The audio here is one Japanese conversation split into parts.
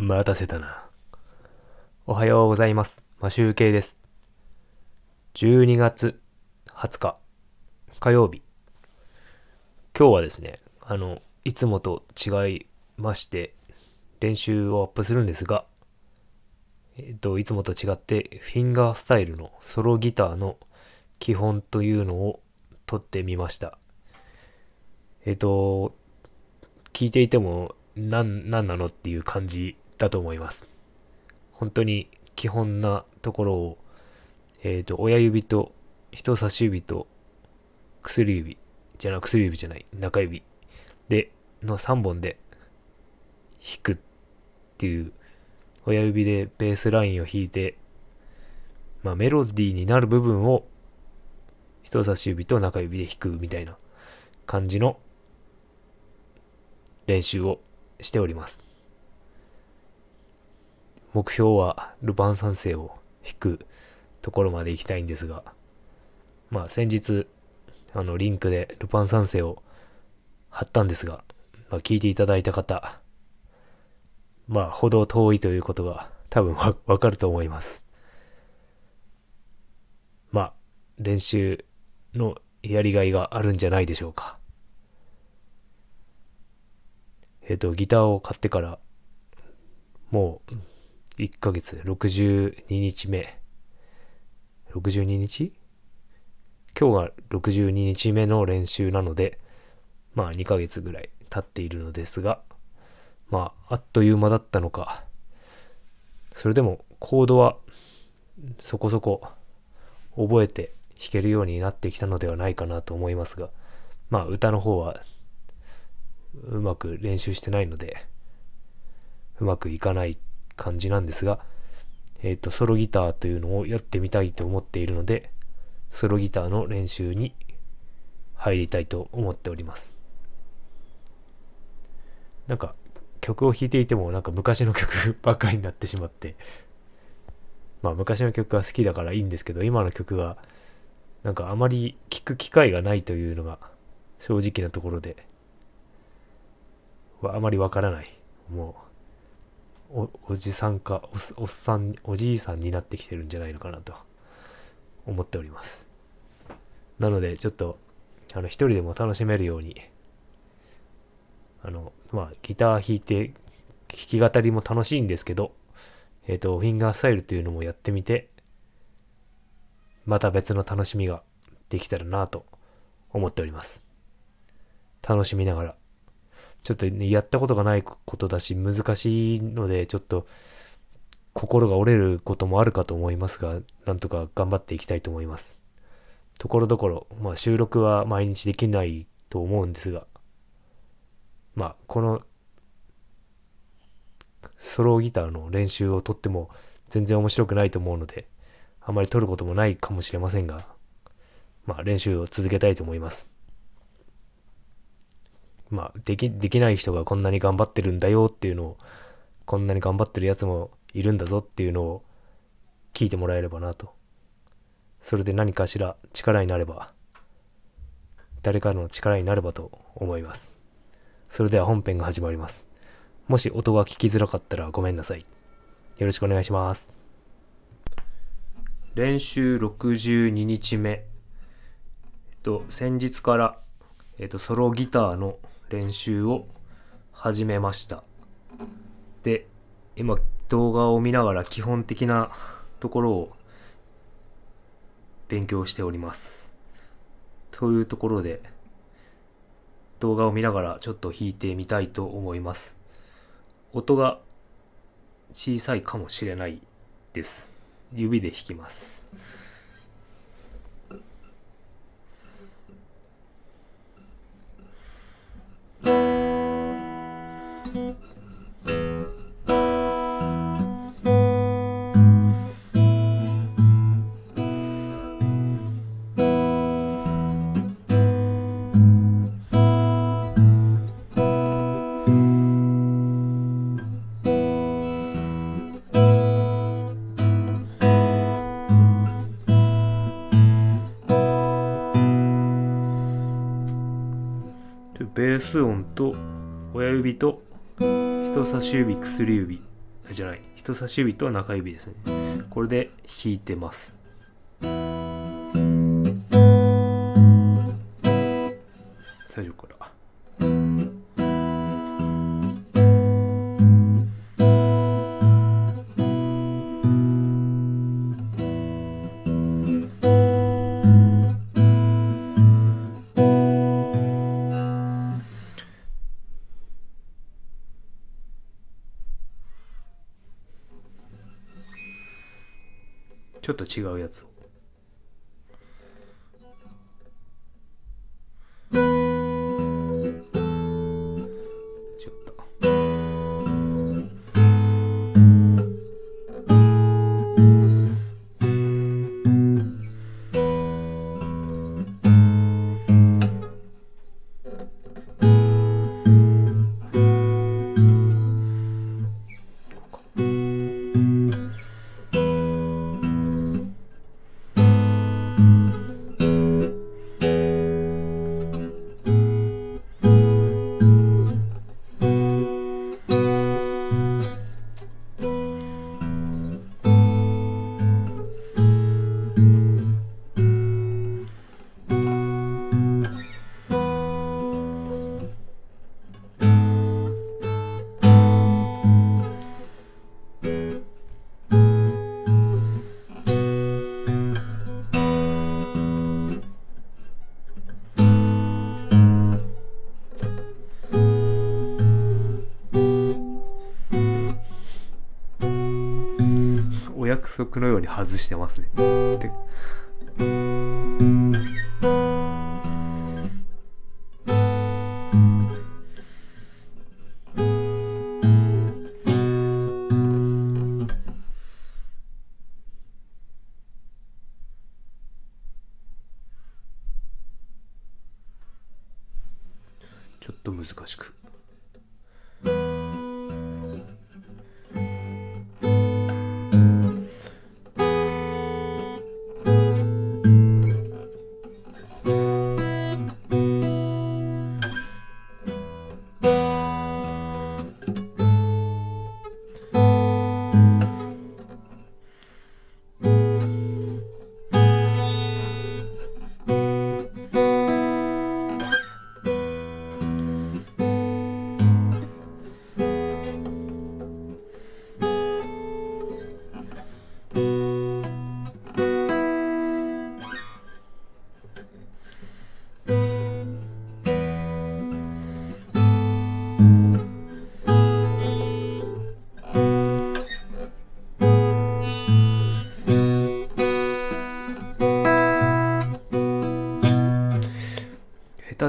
待たせたな。おはようございます。マシュウケイです。12月20日火曜日。今日はですね、あの、いつもと違いまして、練習をアップするんですが、えっと、いつもと違って、フィンガースタイルのソロギターの基本というのを撮ってみました。えっと、聞いていても、なん、なんなのっていう感じだと思います。本当に基本なところを、えっ、と、親指と人差し指と薬指、じゃな、薬指じゃない、中指で、の3本で弾くっていう、親指でベースラインを弾いて、まあメロディーになる部分を人差し指と中指で弾くみたいな感じの練習をしております。目標はルパン三世を弾くところまで行きたいんですが、まあ先日、あのリンクでルパン三世を貼ったんですが、まあ聞いていただいた方、まあほど遠いということが多分わわかると思います。まあ練習のやりがいがあるんじゃないでしょうか。えっ、と、ギターを買ってから、もう、1ヶ月、62日目。62日？今日が62日目の練習なので、まあ2ヶ月ぐらい経っているのですが、まあ、あっという間だったのか、それでもコードはそこそこ覚えて弾けるようになってきたのではないかなと思いますが、まあ歌の方はうまく練習してないので、うまくいかない感じなんですが、えっ、と、ソロギターというのをやってみたいと思っているので、ソロギターの練習に入りたいと思っております。なんか、曲を弾いていてもなんか昔の曲ばっかりになってしまって、まあ昔の曲が好きだからいいんですけど、今の曲がなんかあまり聴く機会がないというのが正直なところで、あまりわからない。もう、お、おじさんか、おおっさん、おじいさんになってきてるんじゃないのかなと思っております。なので、ちょっと、あの、一人でも楽しめるように、あの、まあ、ギター弾いて、弾き語りも楽しいんですけど、えっ、と、フィンガースタイルというのもやってみて、また別の楽しみができたらなと思っております。楽しみながらちょっとね、やったことがないことだし、難しいので、ちょっと、心が折れることもあるかと思いますが、なんとか頑張っていきたいと思います。ところどころ、まあ収録は毎日できないと思うんですが、まあこの、ソロギターの練習をとっても全然面白くないと思うので、あまり撮ることもないかもしれませんが、まあ練習を続けたいと思います。まあ、でき、できない人がこんなに頑張ってるんだよっていうのを、こんなに頑張ってるやつもいるんだぞっていうのを聞いてもらえればなと。それで何かしら力になれば、誰かの力になればと思います。それでは本編が始まります。もし音が聞きづらかったらごめんなさい。よろしくお願いします。練習62日目。えっと、先日から、えっと、ソロギターの練習を始めました。で、今動画を見ながら基本的なところを勉強しております。というところで、動画を見ながらちょっと弾いてみたいと思います。音が小さいかもしれないです。指で弾きます。ベース音と親指と人差し指薬指。じゃない。人差し指と中指ですね。これで弾いてます。最初から。ちょっと違うやつを。束のように外してますね。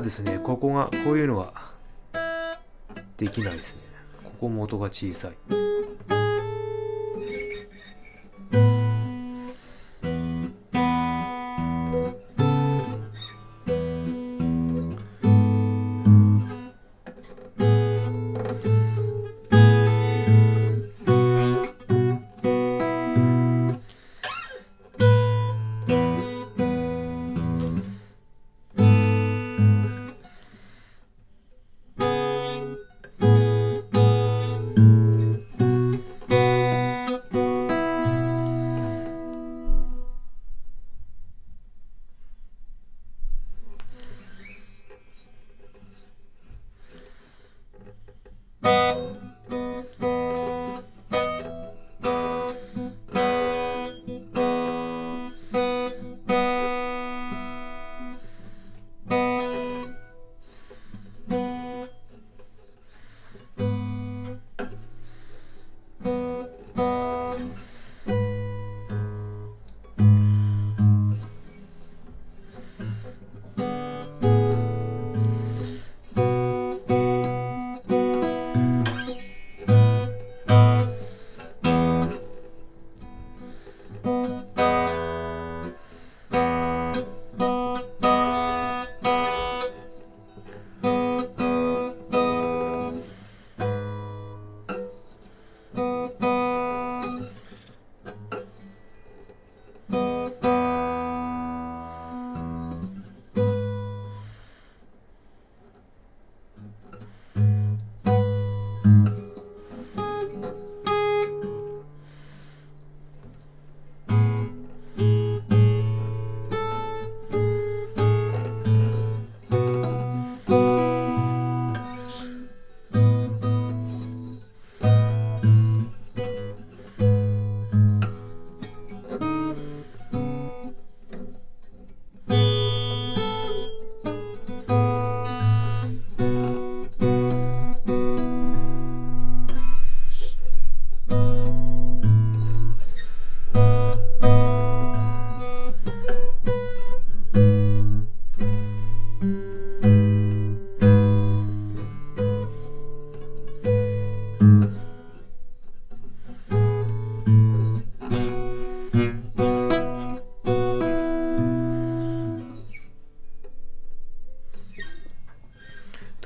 ですね。ここがこういうのはできないですね。ここも音が小さい。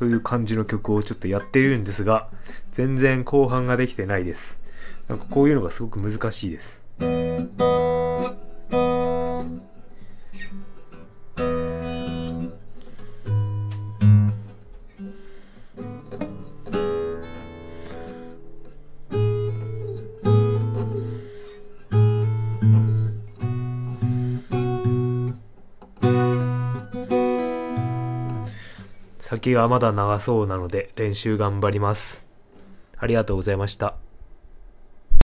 という感じの曲をちょっとやってるんですが、全然後半ができてないです。なんかこういうのがすごく難しいです。先がまだ長そうなので練習頑張ります。ありがとうございました。